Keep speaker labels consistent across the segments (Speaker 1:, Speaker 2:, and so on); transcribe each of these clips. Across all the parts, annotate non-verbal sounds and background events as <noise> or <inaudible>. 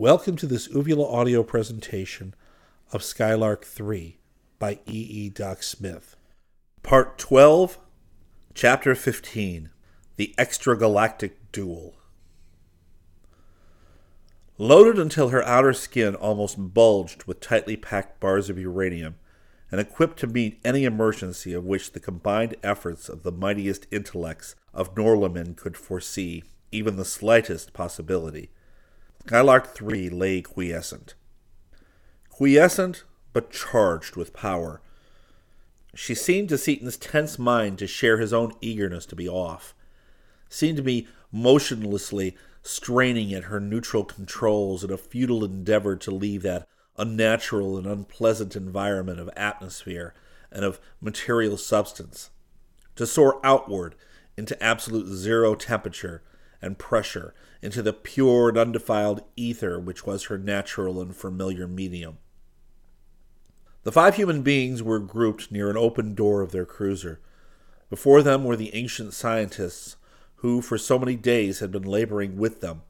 Speaker 1: Welcome to this Uvula audio presentation of Skylark 3 by E. E. Doc Smith. Part 12, Chapter 15 The Extragalactic Duel. Loaded until her outer skin almost bulged with tightly packed bars of uranium, and equipped to meet any emergency of which the combined efforts of the mightiest intellects of Norlamin could foresee even the slightest possibility, Skylark 3 lay quiescent. Quiescent, but charged with power. She seemed to Seaton's tense mind to share his own eagerness to be off, seemed to be motionlessly straining at her neutral controls in a futile endeavor to leave that unnatural and unpleasant environment of atmosphere and of material substance, to soar outward into absolute zero temperature and pressure into the pure and undefiled ether which was her natural and familiar medium. The five human beings were grouped near an open door of their cruiser. Before them were the ancient scientists who for so many days had been laboring with them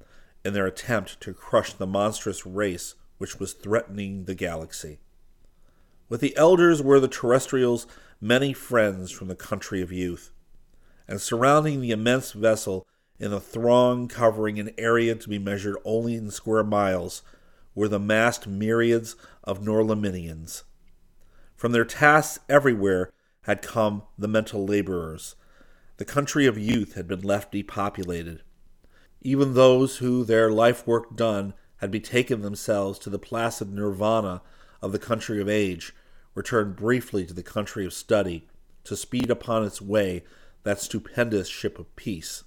Speaker 1: in their attempt to crush the monstrous race which was threatening the galaxy. With the elders were the terrestrials' many friends from the country of youth, and surrounding the immense vessel in a throng covering an area to be measured only in square miles were the massed myriads of Norlaminians. From their tasks everywhere had come the mental laborers. The country of youth had been left depopulated. Even those who, their life work done, had betaken themselves to the placid nirvana of the country of age, returned briefly to the country of study, to speed upon its way that stupendous ship of peace.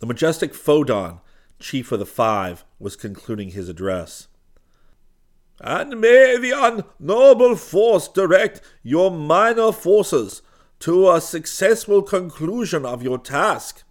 Speaker 1: The majestic Fodan, chief of the five, was concluding his address. And may the unknowable force direct your minor forces to a successful conclusion of your task.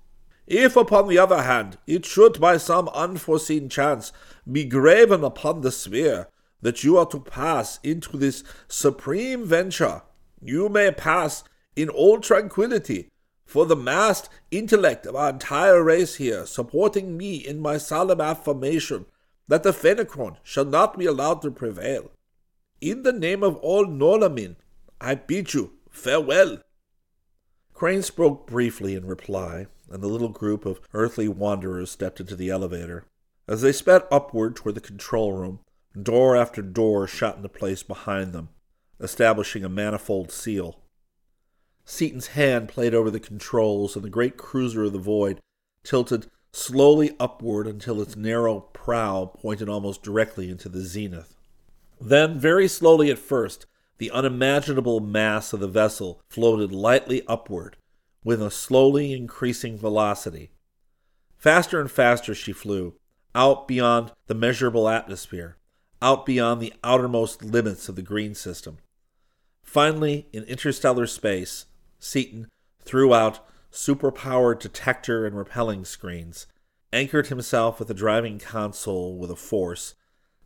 Speaker 1: If, upon the other hand, it should by some unforeseen chance be graven upon the sphere that you are to pass into this supreme venture, you may pass in all tranquillity for the massed intellect of our entire race here, supporting me in my solemn affirmation that the Fenachrone shall not be allowed to prevail. In the name of all Norlamin, I bid you farewell. Crane spoke briefly in reply, and the little group of earthly wanderers stepped into the elevator. As they sped upward toward the control room, door after door shot into place behind them, establishing a manifold seal. Seaton's hand played over the controls, and the great cruiser of the void tilted slowly upward until its narrow prow pointed almost directly into the zenith. Then, very slowly at first, the unimaginable mass of the vessel floated lightly upward, with a slowly increasing velocity. Faster and faster she flew, out beyond the measurable atmosphere, out beyond the outermost limits of the green system. Finally, in interstellar space, Seaton threw out superpowered detector and repelling screens, anchored himself with the driving console with a force,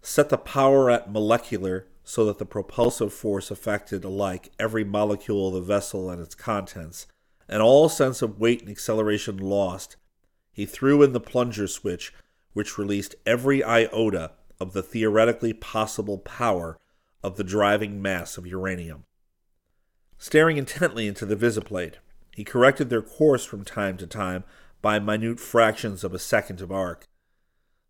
Speaker 1: set the power at molecular so that the propulsive force affected alike every molecule of the vessel and its contents, and all sense of weight and acceleration lost. He threw in the plunger switch, which released every iota of the theoretically possible power of the driving mass of uranium. Staring intently into the visiplate, he corrected their course from time to time by minute fractions of a second of arc.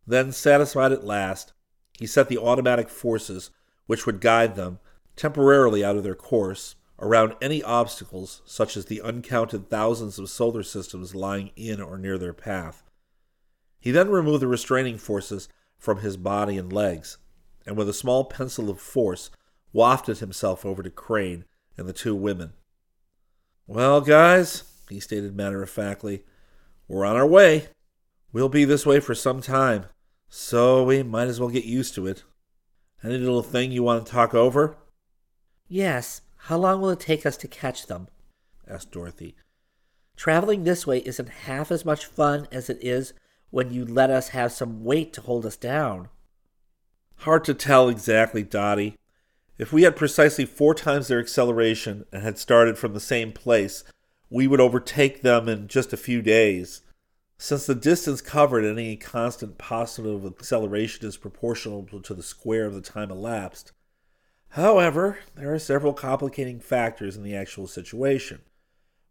Speaker 1: Then, satisfied at last, he set the automatic forces which would guide them, temporarily out of their course, around any obstacles, such as the uncounted thousands of solar systems lying in or near their path. He then removed the restraining forces from his body and legs, and with a small pencil of force wafted himself over to Crane and the two women. Well, guys, he stated matter of factly, we're on our way. We'll be this way for some time, so we might as well get used to it. Any little thing you want to talk over?
Speaker 2: Yes. How long will it take us to catch them?
Speaker 1: asked Dorothy.
Speaker 2: Traveling this way isn't half as much fun as it is when you let us have some weight to hold us down.
Speaker 1: Hard to tell exactly, Dottie. If we had precisely four times their acceleration and had started from the same place, we would overtake them in just a few days. Since the distance covered at any constant positive acceleration is proportional to the square of the time elapsed. However, there are several complicating factors in the actual situation.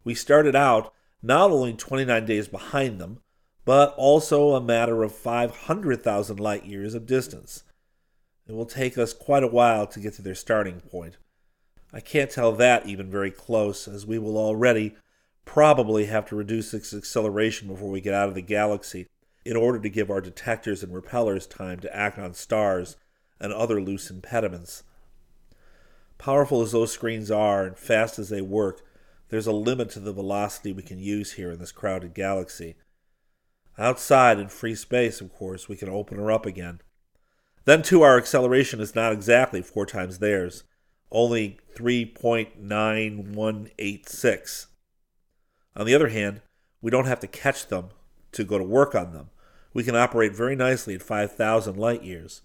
Speaker 1: We started out not only 29 days behind them, but also a matter of 500,000 light years of distance. It will take us quite a while to get to their starting point. I can't tell that even very close, as we will already probably have to reduce its acceleration before we get out of the galaxy in order to give our detectors and repellers time to act on stars and other loose impediments. Powerful as those screens are and fast as they work, there's a limit to the velocity we can use here in this crowded galaxy. Outside in free space, of course, we can open her up again. Then, too, our acceleration is not exactly four times theirs, only 3.9186. On the other hand, we don't have to catch them to go to work on them. We can operate very nicely at 5,000 light years.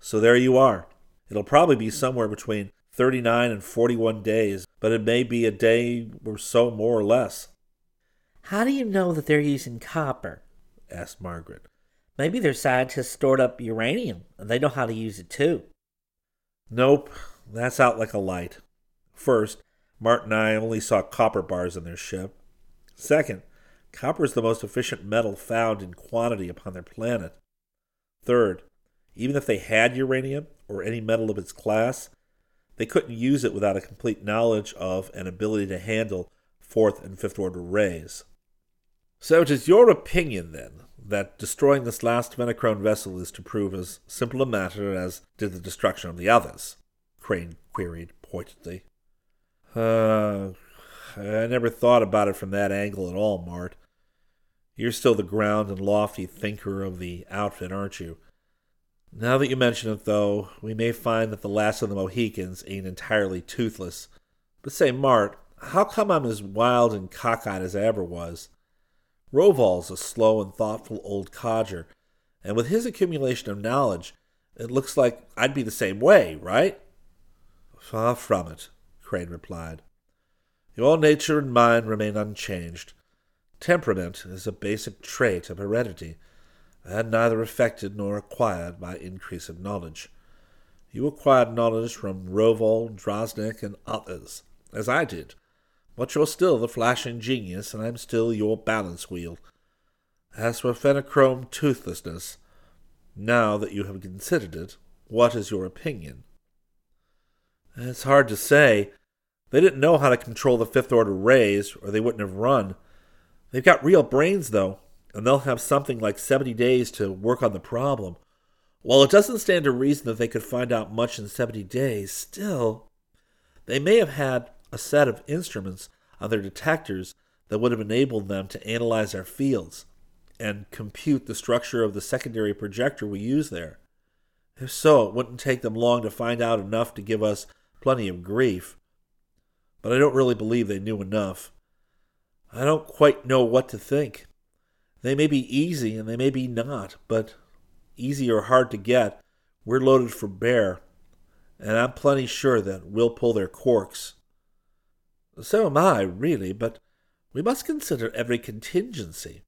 Speaker 1: So there you are. It'll probably be somewhere between 39 and 41 days, but it may be a day or so more or less.
Speaker 2: How do you know that they're using copper?
Speaker 1: asked Margaret.
Speaker 2: Maybe their scientists stored up uranium and they know how to use it too.
Speaker 1: Nope, that's out like a light. First, Mart and I only saw copper bars in their ship. Second, copper is the most efficient metal found in quantity upon their planet. Third, even if they had uranium or any metal of its class, they couldn't use it without a complete knowledge of and ability to handle fourth and fifth order rays. So it is your opinion, then, that destroying this last Fenachrone vessel is to prove as simple a matter as did the destruction of the others? Crane queried pointedly. Uh, I never thought about it from that angle at all, Mart. You're still the ground and lofty thinker of the outfit, aren't you? Now that you mention it, though, we may find that the last of the Mohicans ain't entirely toothless. But say, Mart, how come I'm as wild and cockeyed as I ever was? Rovol's a slow and thoughtful old codger, and with his accumulation of knowledge, it looks like I'd be the same way, right? Far from it, Crane replied. Your nature and mine remain unchanged. Temperament is a basic trait of heredity, and neither affected nor acquired by increase of knowledge. You acquired knowledge from Rovol, Drasnik, and others, as I did, but you're still the flashing genius, and I'm still your balance wheel. As for Fenachrone toothlessness, now that you have considered it, what is your opinion? It's hard to say. They didn't know how to control the fifth order rays, or they wouldn't have run. They've got real brains, though, and they'll have something like 70 days to work on the problem. While it doesn't stand to reason that they could find out much in 70 days, still, they may have had a set of instruments on their detectors that would have enabled them to analyze our fields and compute the structure of the secondary projector we use there. If so, it wouldn't take them long to find out enough to give us plenty of grief but I don't really believe they knew enough. I don't quite know what to think. They may be easy and they may be not, but easy or hard to get, we're loaded for bear, and I'm plenty sure that we'll pull their corks. So am I, really, but we must consider every contingency.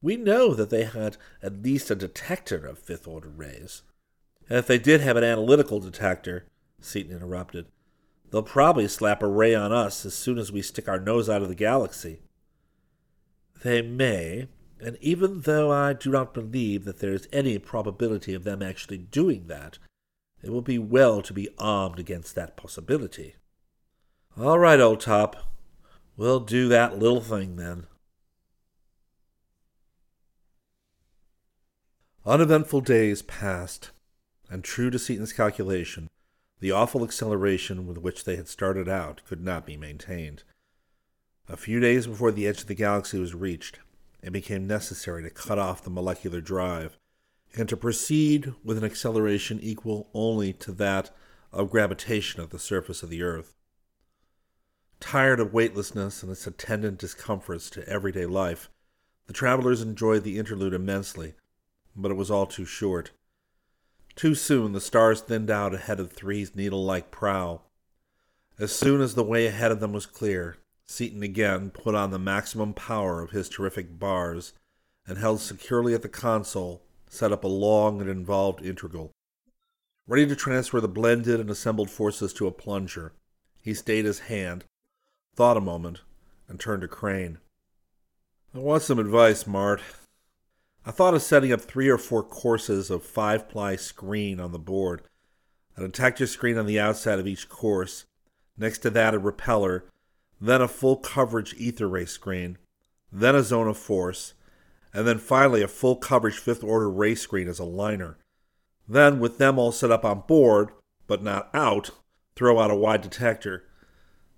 Speaker 1: We know that they had at least a detector of fifth order rays. And if they did have an analytical detector, Seaton interrupted, They'll probably slap a ray on us as soon as we stick our nose out of the galaxy. They may, and even though I do not believe that there is any probability of them actually doing that, it will be well to be armed against that possibility. All right, old top. We'll do that little thing then. Uneventful days passed, and true to Seaton's calculation, the awful acceleration with which they had started out could not be maintained. A few days before the edge of the galaxy was reached, it became necessary to cut off the molecular drive and to proceed with an acceleration equal only to that of gravitation at the surface of the earth. Tired of weightlessness and its attendant discomforts to everyday life, the travelers enjoyed the interlude immensely, but it was all too short. Too soon the stars thinned out ahead of Three's needle like prow. As soon as the way ahead of them was clear, Seaton again put on the maximum power of his terrific bars and held securely at the console, set up a long and involved integral. Ready to transfer the blended and assembled forces to a plunger, he stayed his hand, thought a moment, and turned to Crane. I want some advice, Mart. I thought of setting up three or four courses of five ply screen on the board, a detector screen on the outside of each course, next to that a repeller, then a full coverage ether ray screen, then a zone of force, and then finally a full coverage fifth order ray screen as a liner. Then, with them all set up on board, but not out, throw out a wide detector.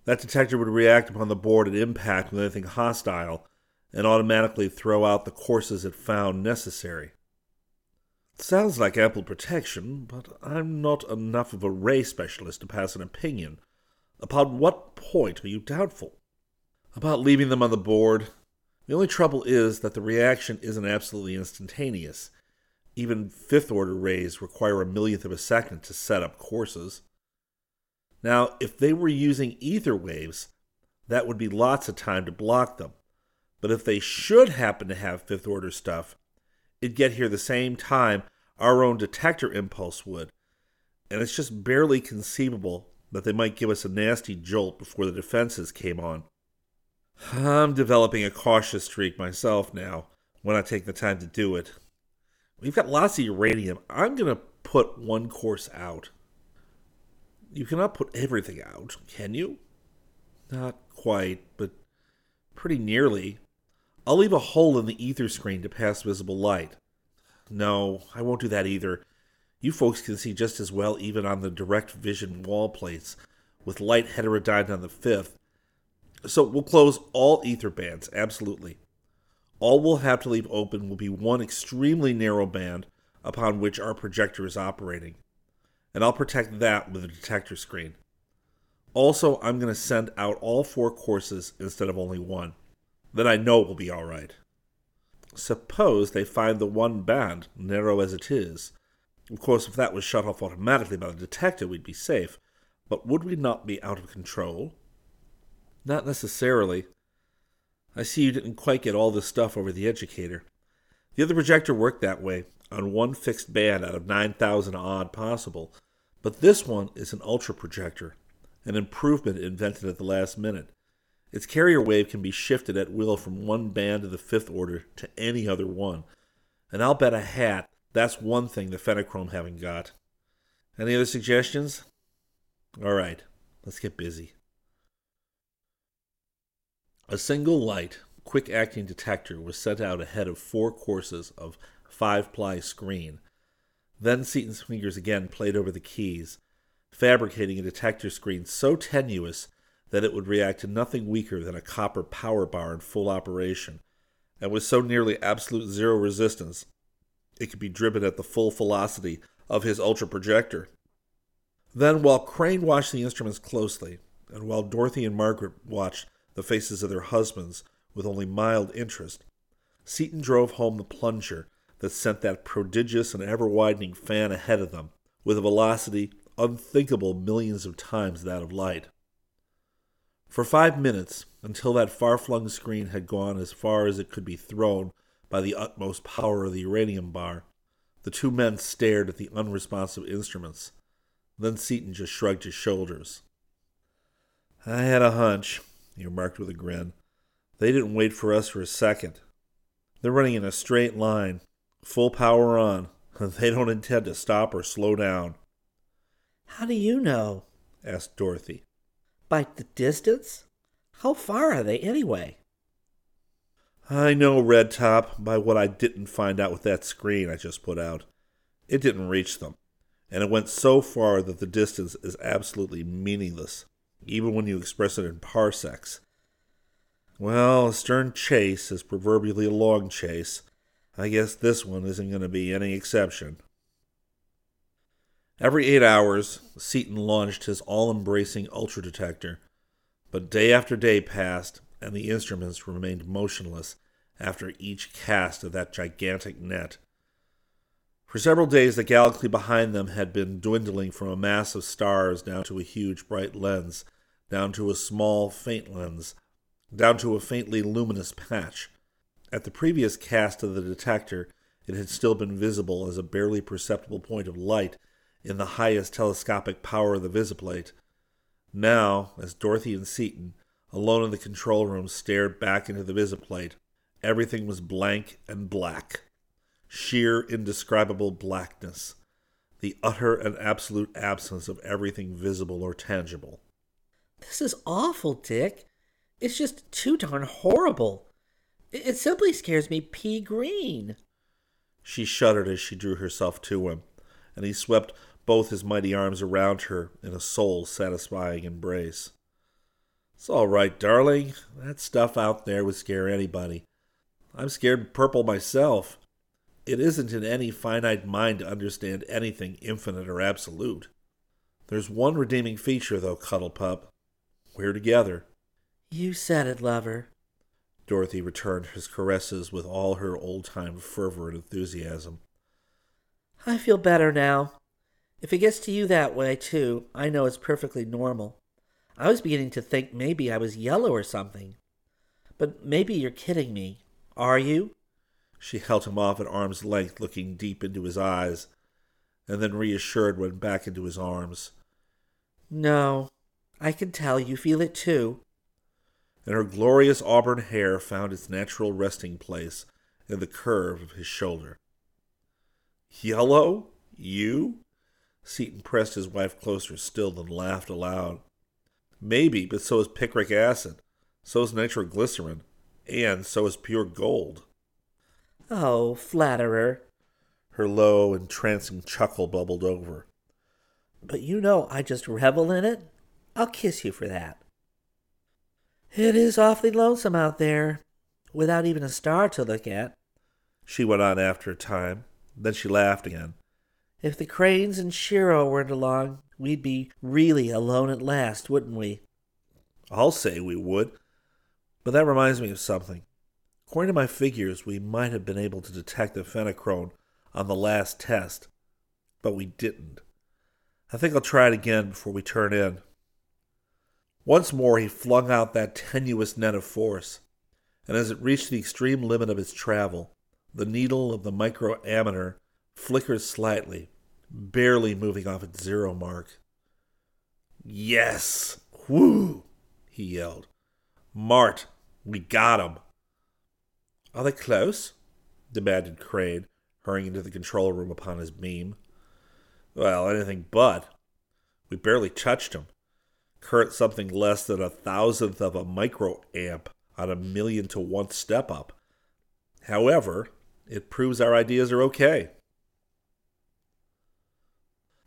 Speaker 1: That detector would react upon the board at impact with anything hostile and automatically throw out the courses it found necessary. Sounds like ample protection, but I'm not enough of a ray specialist to pass an opinion. Upon what point are you doubtful? About leaving them on the board. The only trouble is that the reaction isn't absolutely instantaneous. Even fifth order rays require a millionth of a second to set up courses. Now, if they were using ether waves, that would be lots of time to block them. But if they should happen to have fifth order stuff, it'd get here the same time our own detector impulse would. And it's just barely conceivable that they might give us a nasty jolt before the defenses came on. I'm developing a cautious streak myself now when I take the time to do it. We've got lots of uranium. I'm going to put one course out. You cannot put everything out, can you? Not quite, but pretty nearly. I'll leave a hole in the ether screen to pass visible light. No, I won't do that either. You folks can see just as well even on the direct vision wall plates, with light heterodyned on the fifth. So we'll close all ether bands, absolutely. All we'll have to leave open will be one extremely narrow band upon which our projector is operating, and I'll protect that with a detector screen. Also, I'm going to send out all four courses instead of only one. Then I know it will be all right. Suppose they find the one band, narrow as it is. Of course, if that was shut off automatically by the detector, we'd be safe. But would we not be out of control? Not necessarily. I see you didn't quite get all this stuff over the educator. The other projector worked that way, on one fixed band out of 9,000 odd possible, but this one is an ultra projector, an improvement invented at the last minute. Its carrier wave can be shifted at will from one band of the fifth order to any other one, and I'll bet a hat that's one thing the Fenachrone haven't got. Any other suggestions? All right, let's get busy. A single light, quick acting detector was sent out ahead of four courses of five ply screen. Then Seaton's fingers again played over the keys, fabricating a detector screen so tenuous that it would react to nothing weaker than a copper power bar in full operation, and with so nearly absolute zero resistance, it could be driven at the full velocity of his ultra projector. Then, while Crane watched the instruments closely, and while Dorothy and Margaret watched the faces of their husbands with only mild interest, Seaton drove home the plunger that sent that prodigious and ever widening fan ahead of them with a velocity unthinkable millions of times that of light. For five minutes, until that far flung screen had gone as far as it could be thrown by the utmost power of the uranium bar, the two men stared at the unresponsive instruments. Then Seaton just shrugged his shoulders. I had a hunch, he remarked with a grin. They didn't wait for us for a second. They're running in a straight line, full power on, <laughs> they don't intend to stop or slow down.
Speaker 2: How do you know?
Speaker 1: asked Dorothy.
Speaker 2: By the distance? How far are they anyway?
Speaker 1: I know, Red Top, by what I didn't find out with that screen I just put out. It didn't reach them, and it went so far that the distance is absolutely meaningless even when you express it in parsecs. Well, a stern chase is proverbially a long chase. I guess this one isn't going to be any exception. Every eight hours, Seaton launched his all embracing ultra detector, but day after day passed, and the instruments remained motionless after each cast of that gigantic net. For several days, the galaxy behind them had been dwindling from a mass of stars down to a huge bright lens down to a small, faint lens, down to a faintly luminous patch. At the previous cast of the detector, it had still been visible as a barely perceptible point of light in the highest telescopic power of the visiplate. Now, as Dorothy and Seaton, alone in the control room, stared back into the visiplate, everything was blank and black. Sheer, indescribable blackness. The utter and absolute absence of everything visible or tangible.
Speaker 2: This is awful, Dick. It's just too darn horrible. It simply scares me pea green.
Speaker 1: She shuddered as she drew herself to him, and he swept both his mighty arms around her in a soul satisfying embrace. It's all right, darling. That stuff out there would scare anybody. I'm scared purple myself. It isn't in any finite mind to understand anything infinite or absolute. There's one redeeming feature, though, Cuddle Pup. We're together.
Speaker 2: You said it, lover.
Speaker 1: Dorothy returned his caresses with all her old time fervor and enthusiasm.
Speaker 2: I feel better now. If it gets to you that way, too, I know it's perfectly normal. I was beginning to think maybe I was yellow or something. But maybe you're kidding me. Are you?
Speaker 1: She held him off at arm's length, looking deep into his eyes, and then reassured went back into his arms.
Speaker 2: No, I can tell you feel it too
Speaker 1: and her glorious auburn hair found its natural resting place in the curve of his shoulder. Yellow? You? Seaton pressed his wife closer still then laughed aloud. Maybe, but so is picric acid, so is nitroglycerin, and so is pure gold.
Speaker 2: Oh, flatterer.
Speaker 1: Her low, entrancing chuckle bubbled over.
Speaker 2: But you know I just revel in it. I'll kiss you for that. It is awfully lonesome out there, without even a star to look at.
Speaker 1: She went on after a time. Then she laughed again.
Speaker 2: If the Cranes and Shiro weren't along, we'd be really alone at last, wouldn't we?
Speaker 1: I'll say we would. But that reminds me of something. According to my figures, we might have been able to detect the Fenachrone on the last test, but we didn't. I think I'll try it again before we turn in. Once more he flung out that tenuous net of force, and as it reached the extreme limit of its travel, the needle of the microammeter flickered slightly, barely moving off its zero mark. Yes! Whoo! he yelled. Mart, we got him. Are they close? demanded Crane, hurrying into the control room upon his beam. Well, anything but. We barely touched him current something less than a thousandth of a microamp on a million to one step up. However, it proves our ideas are okay.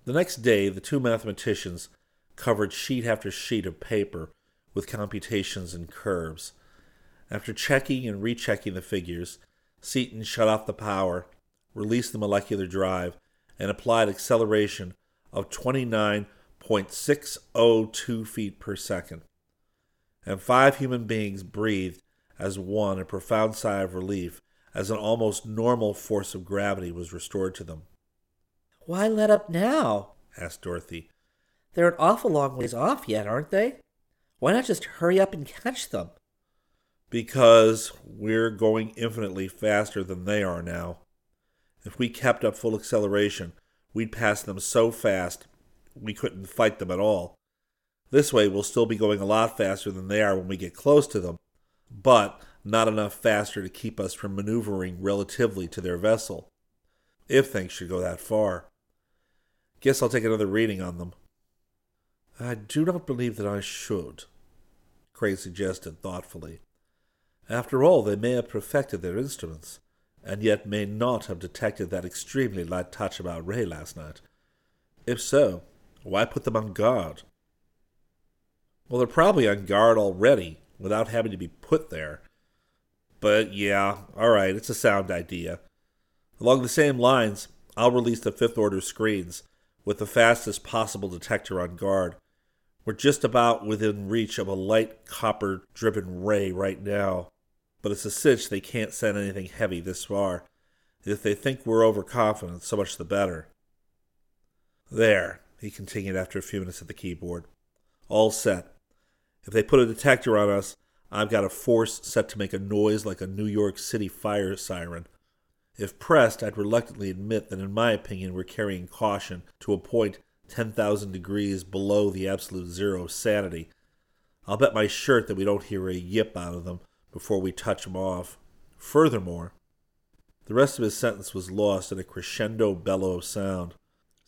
Speaker 1: The next day, the two mathematicians covered sheet after sheet of paper with computations and curves. After checking and rechecking the figures, Seaton shut off the power, released the molecular drive, and applied acceleration of 29 0.602 feet per second. And five human beings breathed as one a profound sigh of relief as an almost normal force of gravity was restored to them.
Speaker 2: Why let up now?
Speaker 1: asked Dorothy.
Speaker 2: They're an awful long ways off yet, aren't they? Why not just hurry up and catch them?
Speaker 1: Because we're going infinitely faster than they are now. If we kept up full acceleration, we'd pass them so fast we couldn't fight them at all. This way, we'll still be going a lot faster than they are when we get close to them, but not enough faster to keep us from maneuvering relatively to their vessel, if things should go that far. Guess I'll take another reading on them. I do not believe that I should, Crane suggested thoughtfully. After all, they may have perfected their instruments, and yet may not have detected that extremely light touch about Ray last night. If so, why put them on guard? Well, they're probably on guard already without having to be put there. But yeah, alright, it's a sound idea. Along the same lines, I'll release the fifth order screens with the fastest possible detector on guard. We're just about within reach of a light copper driven ray right now, but it's a cinch they can't send anything heavy this far. If they think we're overconfident, so much the better. There, he continued after a few minutes at the keyboard. All set. If they put a detector on us, I've got a force set to make a noise like a New York City fire siren. If pressed, I'd reluctantly admit that, in my opinion, we're carrying caution to a point 10,000 degrees below the absolute zero of sanity. I'll bet my shirt that we don't hear a yip out of them before we touch them off. Furthermore, the rest of his sentence was lost in a crescendo bellow of sound.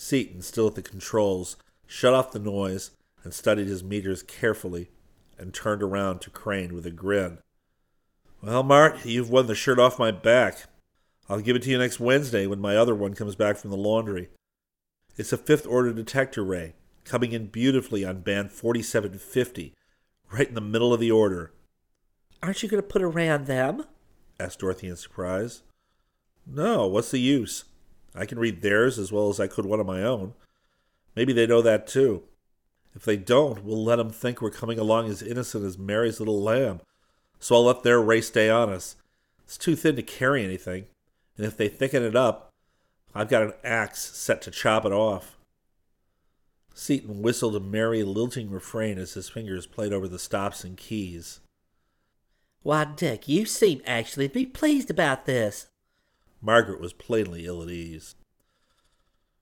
Speaker 1: Seaton, still at the controls, shut off the noise and studied his meters carefully and turned around to Crane with a grin. Well, Mart, you've won the shirt off my back. I'll give it to you next Wednesday when my other one comes back from the laundry. It's a fifth order detector ray, coming in beautifully on band 4750, right in the middle of the order.
Speaker 2: Aren't you going to put a ray on them?
Speaker 1: asked Dorothy in surprise. No, what's the use? I can read theirs as well as I could one of my own. Maybe they know that too. If they don't, we'll let 'em think we're coming along as innocent as Mary's little lamb. So I'll let their race stay on us. It's too thin to carry anything, and if they thicken it up, I've got an axe set to chop it off. Seaton whistled a merry, lilting refrain as his fingers played over the stops and keys.
Speaker 2: Why, Dick, you seem actually to be pleased about this.
Speaker 1: Margaret was plainly ill at ease.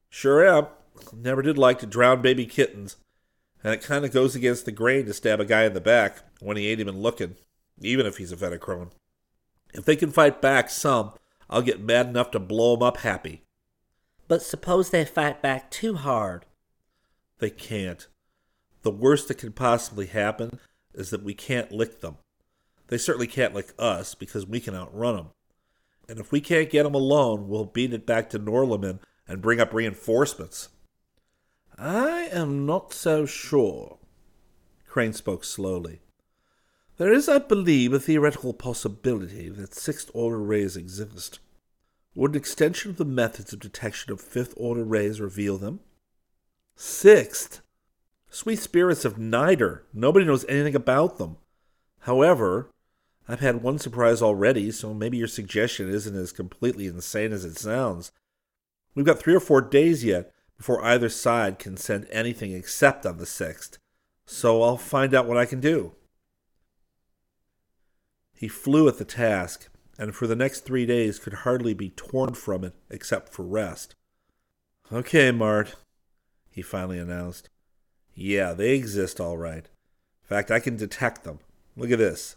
Speaker 1: Sure am. Never did like to drown baby kittens and it kind of goes against the grain to stab a guy in the back when he ain't even looking, even if he's a Fenachrone. If they can fight back some, I'll get mad enough to blow 'em up happy.
Speaker 2: But suppose they fight back too hard.
Speaker 1: They can't. The worst that can possibly happen is that we can't lick them. They certainly can't lick us because we can outrun them. And if we can't get 'em alone, we'll beat it back to Norlamin and bring up reinforcements. I am not so sure. Crane spoke slowly. There is, I believe, a theoretical possibility that sixth order rays exist. Would an extension of the methods of detection of fifth order rays reveal them? Sixth? Sweet spirits of niter. Nobody knows anything about them. However, I've had one surprise already, so maybe your suggestion isn't as completely insane as it sounds. We've got three or four days yet before either side can send anything except on the 6th, so I'll find out what I can do. He flew at the task, and for the next three days could hardly be torn from it except for rest. Okay, Mart, he finally announced. Yeah, they exist all right. In fact, I can detect them. Look at this.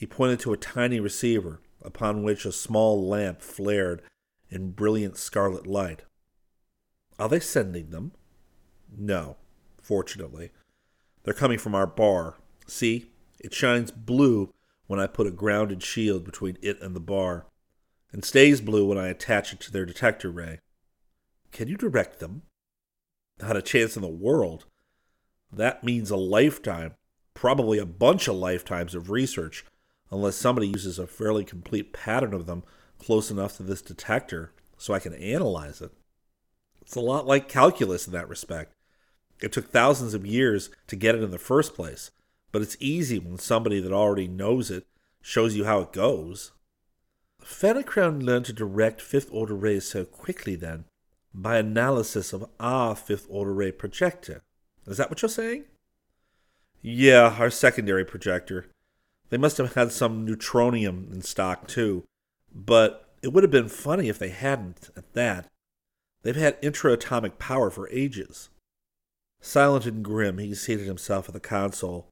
Speaker 1: He pointed to a tiny receiver upon which a small lamp flared in brilliant scarlet light. Are they sending them? No, fortunately. They're coming from our bar. See? It shines blue when I put a grounded shield between it and the bar, and stays blue when I attach it to their detector ray. Can you direct them? Not a chance in the world. That means a lifetime, probably a bunch of lifetimes of research, unless somebody uses a fairly complete pattern of them close enough to this detector so I can analyze it. It's a lot like calculus in that respect. It took thousands of years to get it in the first place, but it's easy when somebody that already knows it shows you how it goes. Fenachrone learned to direct fifth order rays so quickly then by analysis of our fifth order ray projector. Is that what you're saying? Yeah, our secondary projector. They must have had some neutronium in stock too, but it would have been funny if they hadn't at that. They've had intra-atomic power for ages. Silent and grim, he seated himself at the console,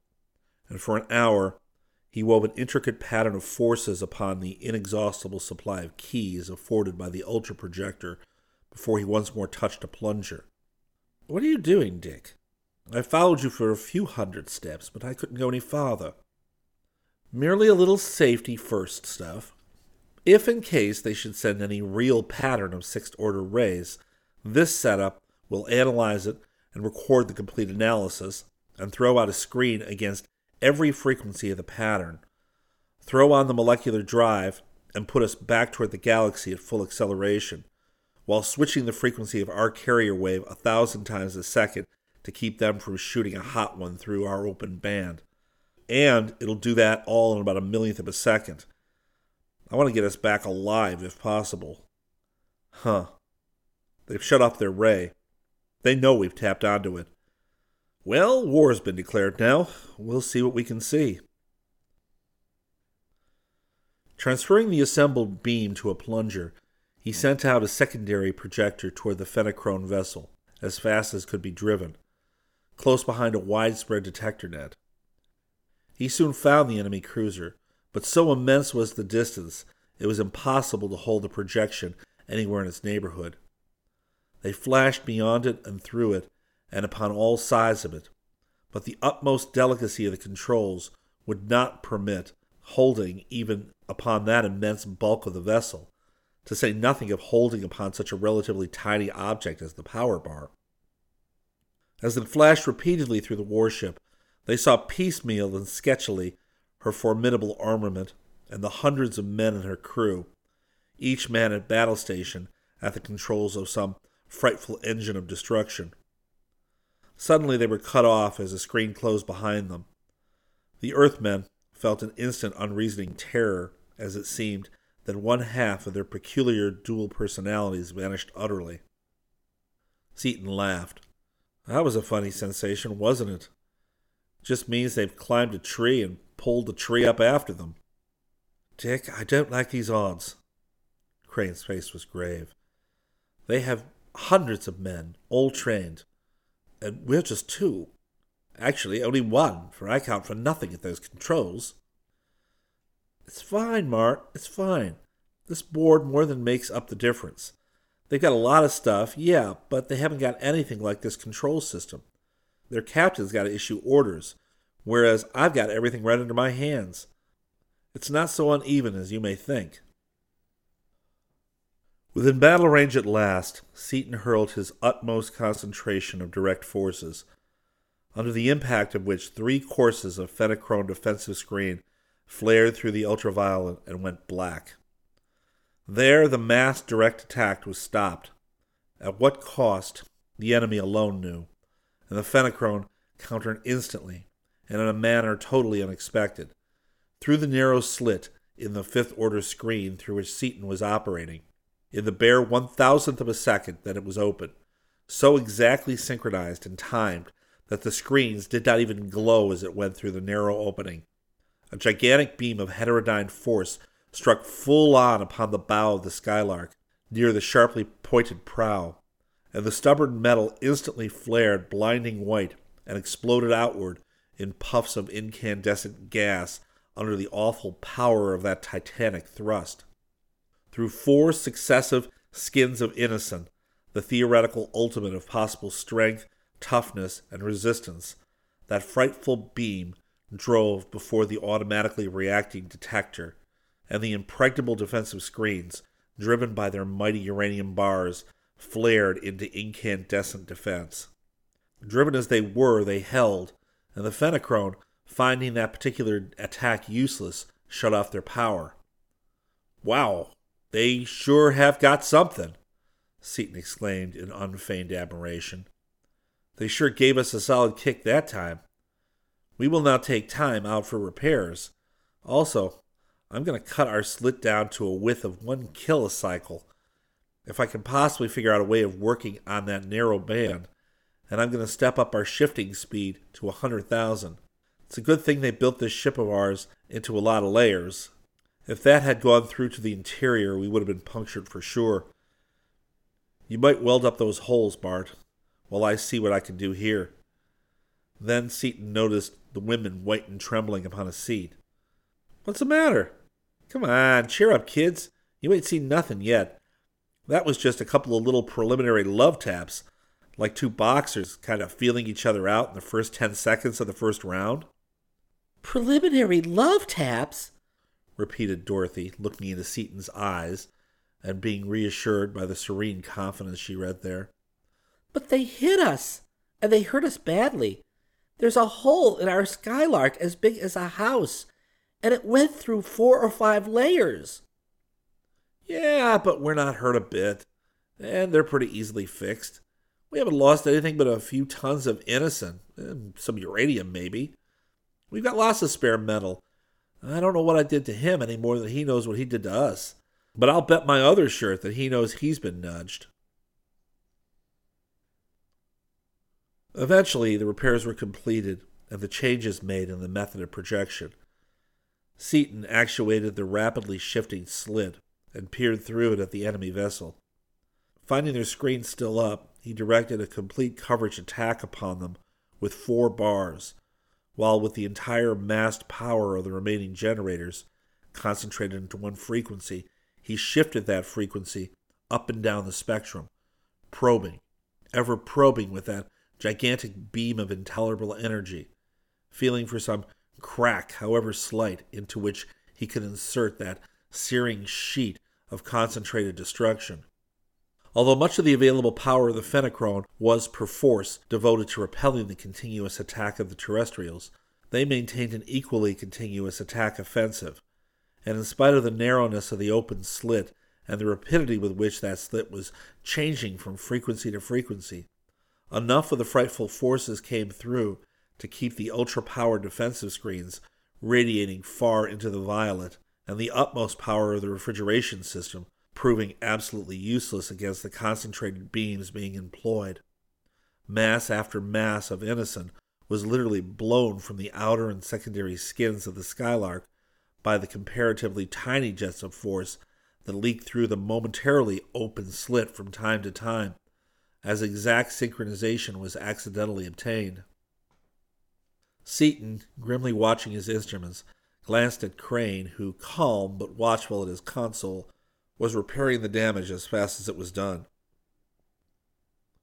Speaker 1: and for an hour he wove an intricate pattern of forces upon the inexhaustible supply of keys afforded by the ultra projector before he once more touched a plunger. What are you doing, Dick? I followed you for a few hundred steps, but I couldn't go any farther. Merely a little safety first stuff. If in case they should send any real pattern of sixth order rays, this setup will analyze it and record the complete analysis and throw out a screen against every frequency of the pattern. Throw on the molecular drive and put us back toward the galaxy at full acceleration, while switching the frequency of our carrier wave a thousand times a second to keep them from shooting a hot one through our open band. And it'll do that all in about a millionth of a second. I want to get us back alive if possible. Huh. They've shut off their ray. They know we've tapped onto it. Well, war's been declared now. We'll see what we can see. Transferring the assembled beam to a plunger, he sent out a secondary projector toward the Fenachrone vessel, as fast as could be driven, close behind a widespread detector net. He soon found the enemy cruiser, but so immense was the distance it was impossible to hold the projection anywhere in its neighborhood. They flashed beyond it and through it, and upon all sides of it, but the utmost delicacy of the controls would not permit holding even upon that immense bulk of the vessel, to say nothing of holding upon such a relatively tiny object as the power bar. As it flashed repeatedly through the warship, they saw piecemeal and sketchily her formidable armament and the hundreds of men in her crew, each man at battle station at the controls of some frightful engine of destruction. Suddenly they were cut off as the screen closed behind them. The Earthmen felt an instant unreasoning terror as it seemed that one half of their peculiar dual personalities vanished utterly. Seaton laughed. That was a funny sensation, wasn't it? Just means they've climbed a tree and pulled the tree up after them. Dick, I don't like these odds. Crane's face was grave. They have hundreds of men, all trained, and we're just two. Actually, only one, for I count for nothing at those controls. It's fine, Mart. It's fine. This board more than makes up the difference. They've got a lot of stuff, yeah, but they haven't got anything like this control system. Their captain's got to issue orders, whereas I've got everything right under my hands. It's not so uneven as you may think. Within battle range at last, Seaton hurled his utmost concentration of direct forces, under the impact of which three courses of Fenachrone defensive screen flared through the ultraviolet and went black. There, the mass direct attack was stopped. At what cost, the enemy alone knew, and the Fenachrone countered instantly and in a manner totally unexpected, through the narrow slit in the fifth order screen through which Seaton was operating, in the bare one thousandth of a second that it was open, so exactly synchronized and timed that the screens did not even glow as it went through the narrow opening. A gigantic beam of heterodyne force struck full on upon the bow of the Skylark, near the sharply pointed prow, and the stubborn metal instantly flared blinding white and exploded outward in puffs of incandescent gas under the awful power of that titanic thrust. Through four successive skins of inoson, the theoretical ultimate of possible strength, toughness, and resistance, that frightful beam drove before the automatically reacting detector, and the impregnable defensive screens, driven by their mighty uranium bars, flared into incandescent defense. Driven as they were, they held, and the Fenachrone, finding that particular attack useless, shut off their power. Wow, they sure have got something, Seaton exclaimed in unfeigned admiration. They sure gave us a solid kick that time. We will now take time out for repairs. Also, I'm going to cut our slit down to a width of one kilocycle. If I can possibly figure out a way of working on that narrow band, and I'm going to step up our shifting speed to a 100,000. It's a good thing they built this ship of ours into a lot of layers. If that had gone through to the interior, we would have been punctured for sure. You might weld up those holes, Bart, while I see what I can do here. Then Seaton noticed the women white and trembling upon a seat. What's the matter? Come on, cheer up, kids. You ain't seen nothing yet. That was just a couple of little preliminary love taps, like two boxers kind of feeling each other out in the first ten seconds of the first round.
Speaker 2: Preliminary love taps?
Speaker 1: repeated Dorothy, looking into Seaton's eyes and being reassured by the serene confidence she read there.
Speaker 2: But they hit us, and they hurt us badly. There's a hole in our skylark as big as a house, and it went through four or five layers.
Speaker 1: Yeah, but we're not hurt a bit, and they're pretty easily fixed. We haven't lost anything but a few tons of inoson, and some uranium maybe. We've got lots of spare metal. I don't know what I did to him any more than he knows what he did to us, but I'll bet my other shirt that he knows he's been nudged. Eventually, the repairs were completed and the changes made in the method of projection. Seaton actuated the rapidly shifting slit and peered through it at the enemy vessel. Finding their screen still up, he directed a complete coverage attack upon them with four bars, while with the entire massed power of the remaining generators concentrated into one frequency, he shifted that frequency up and down the spectrum, probing, ever probing with that gigantic beam of intolerable energy, feeling for some crack, however slight, into which he could insert that searing sheet of concentrated destruction. Although much of the available power of the Fenachrone was perforce devoted to repelling the continuous attack of the terrestrials, they maintained an equally continuous attack offensive, and in spite of the narrowness of the open slit and the rapidity with which that slit was changing from frequency to frequency, enough of the frightful forces came through to keep the ultra powered defensive screens radiating far into the violet, and the utmost power of the refrigeration system proving absolutely useless against the concentrated beams being employed. Mass after mass of inoson was literally blown from the outer and secondary skins of the Skylark by the comparatively tiny jets of force that leaked through the momentarily open slit from time to time, as exact synchronization was accidentally obtained. Seaton, grimly watching his instruments, glanced at Crane, who, calm but watchful at his console, was repairing the damage as fast as it was done.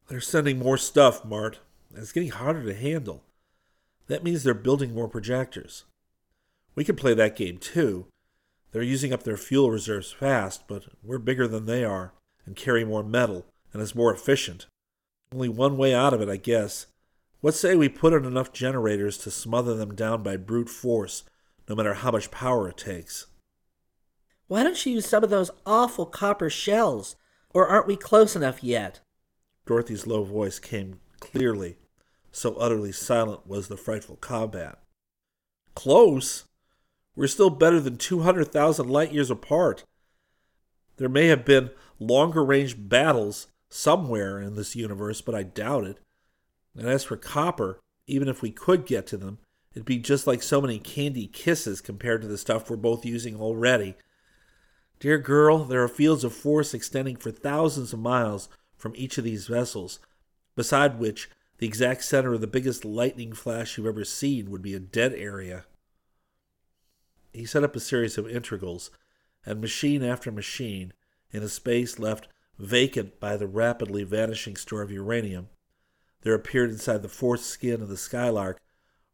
Speaker 1: They're sending more stuff, Mart, and it's getting harder to handle. That means they're building more projectors. We can play that game too. They're using up their fuel reserves fast, but we're bigger than they are, and carry more metal, and it's more efficient. Only one way out of it, I guess. What say we put in enough generators to smother them down by brute force, no matter how much power it takes?
Speaker 2: Why don't you use some of those awful copper shells? Or aren't we close enough yet?
Speaker 1: Dorothy's low voice came clearly, so utterly silent was the frightful combat. Close? We're still better than 200,000 light years apart. There may have been longer range battles somewhere in this universe, but I doubt it. And as for copper, even if we could get to them, it'd be just like so many candy kisses compared to the stuff we're both using already. Dear girl, there are fields of force extending for thousands of miles from each of these vessels, beside which the exact center of the biggest lightning flash you've ever seen would be a dead area. He set up a series of integrals, and machine after machine, in a space left vacant by the rapidly vanishing store of uranium, there appeared inside the fourth skin of the Skylark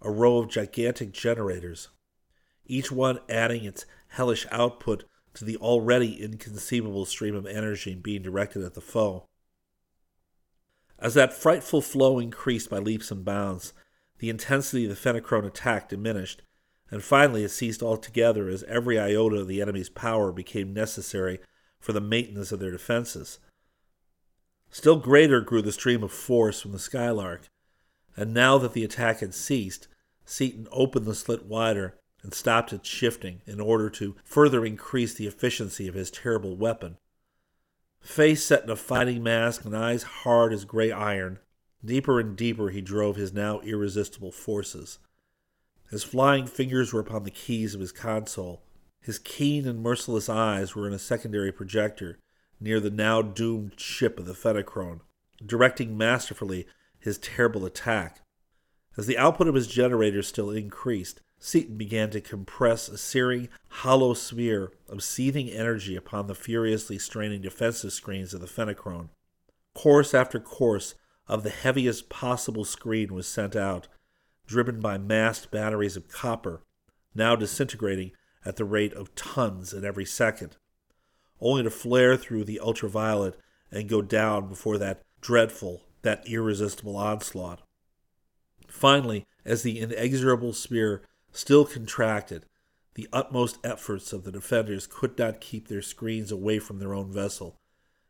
Speaker 1: a row of gigantic generators, each one adding its hellish output to the already inconceivable stream of energy being directed at the foe. As that frightful flow increased by leaps and bounds, the intensity of the Fenachrone attack diminished, and finally it ceased altogether as every iota of the enemy's power became necessary for the maintenance of their defenses. Still greater grew the stream of force from the Skylark, and now that the attack had ceased, Seaton opened the slit wider and stopped its shifting in order to further increase the efficiency of his terrible weapon. Face set in a fighting mask and eyes hard as gray iron, deeper and deeper he drove his now irresistible forces. His flying fingers were upon the keys of his console. His keen and merciless eyes were in a secondary projector near the now doomed ship of the Fenachrone, directing masterfully his terrible attack. As the output of his generators still increased, Seaton began to compress a searing, hollow sphere of seething energy upon the furiously straining defensive screens of the Fenachrone. Course after course of the heaviest possible screen was sent out, driven by massed batteries of copper, now disintegrating at the rate of tons in every second, only to flare through the ultraviolet and go down before that dreadful, that irresistible onslaught. Finally, as the inexorable spear Still contracted, the utmost efforts of the defenders could not keep their screens away from their own vessel,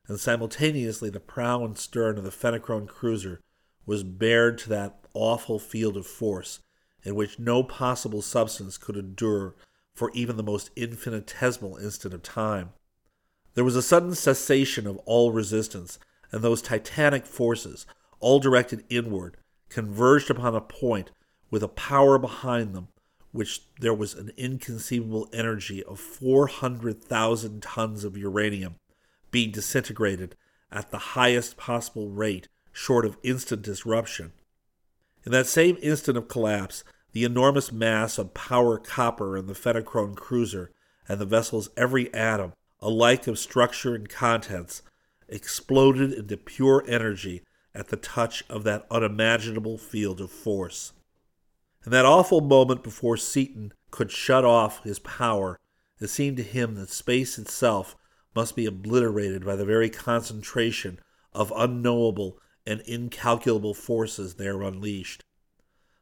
Speaker 1: and simultaneously the prow and stern of the Fenachrone cruiser was bared to that awful field of force in which no possible substance could endure for even the most infinitesimal instant of time. There was a sudden cessation of all resistance, and those titanic forces, all directed inward, converged upon a point with a power behind them which there was an inconceivable energy of 400,000 tons of uranium being disintegrated at the highest possible rate short of instant disruption. In that same instant of collapse, the enormous mass of power copper in the Fenachrone cruiser and the vessel's every atom, alike of structure and contents, exploded into pure energy at the touch of that unimaginable field of force. In that awful moment before Seaton could shut off his power, it seemed to him that space itself must be obliterated by the very concentration of unknowable and incalculable forces there unleashed,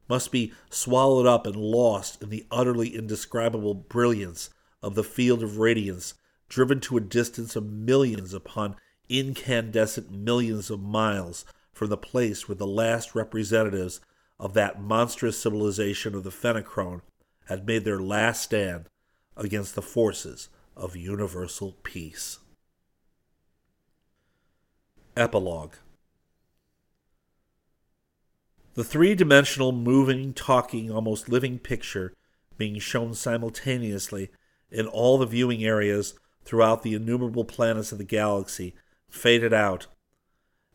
Speaker 1: must be swallowed up and lost in the utterly indescribable brilliance of the field of radiance driven to a distance of millions upon incandescent millions of miles from the place where the last representatives of that monstrous civilization of the Fenachrone had made their last stand against the forces of universal peace. Epilogue The three dimensional, moving, talking, almost living picture being shown simultaneously in all the viewing areas throughout the innumerable planets of the galaxy faded out,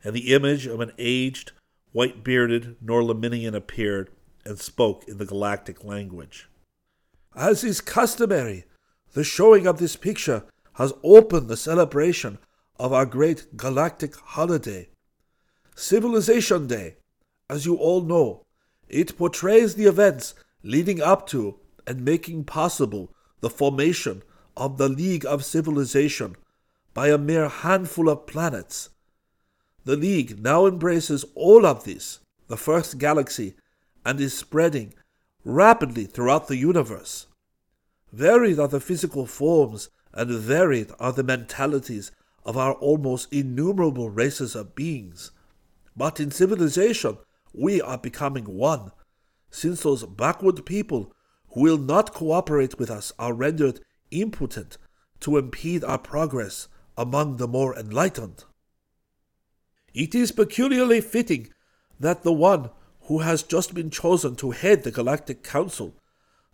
Speaker 1: and the image of an aged, white bearded Norlaminian appeared and spoke in the galactic language.
Speaker 3: As is customary, the showing of this picture has opened the celebration of our great galactic holiday, Civilization Day. As you all know, it portrays the events leading up to and making possible the formation of the League of Civilization by a mere handful of planets. The League now embraces all of this, the first galaxy, and is spreading rapidly throughout the universe. Varied are the physical forms, and varied are the mentalities of our almost innumerable races of beings. But in civilization, we are becoming one, since those backward people who will not cooperate with us are rendered impotent to impede our progress among the more enlightened. It is peculiarly fitting that the one who has just been chosen to head the Galactic Council,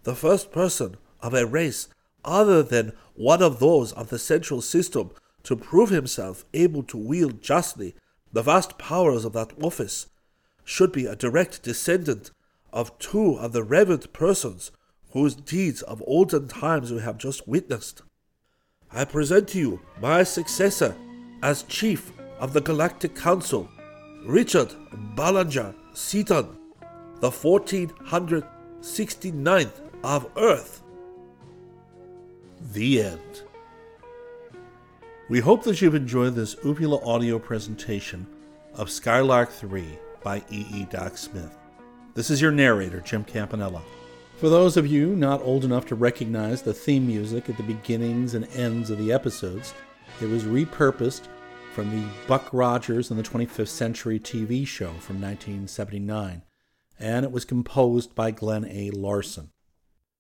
Speaker 3: the first person of a race other than one of those of the Central System to prove himself able to wield justly the vast powers of that office, should be a direct descendant of two of the revered persons whose deeds of olden times we have just witnessed. I present to you my successor as chief of the Galactic Council, Richard Ballinger Seaton, the 1469th of Earth.
Speaker 1: The end. We hope that you've enjoyed this Uvula audio presentation of Skylark 3 by E. E. Doc Smith. This is your narrator, Jim Campanella.
Speaker 4: For those of you not old enough to recognize the theme music at the beginnings and ends of the episodes, it was repurposed from the Buck Rogers and the 25th Century TV show from 1979, and it was composed by Glen A. Larson.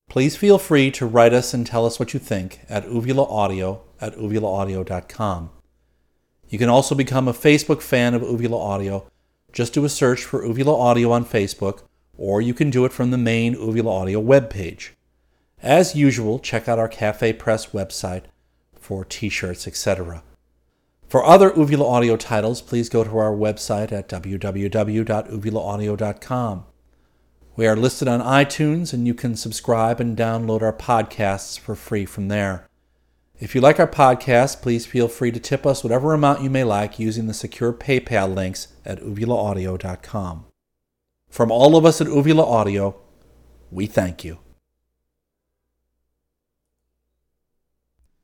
Speaker 4: Please feel free to write us and tell us what you think at uvulaaudio at uvulaaudio.com. You can also become a Facebook fan of Uvula Audio. Just do a search for Uvula Audio on Facebook or you can do it from the main Uvula Audio webpage. As usual, check out our Cafe Press website for t shirts, etc. For other Uvula Audio titles, please go to our website at www.uvulaaudio.com. We are listed on iTunes, and you can subscribe and download our podcasts for free from there. If you like our podcast, please feel free to tip us whatever amount you may like using the secure PayPal links at uvulaaudio.com. From all of us at Uvula Audio, we thank you.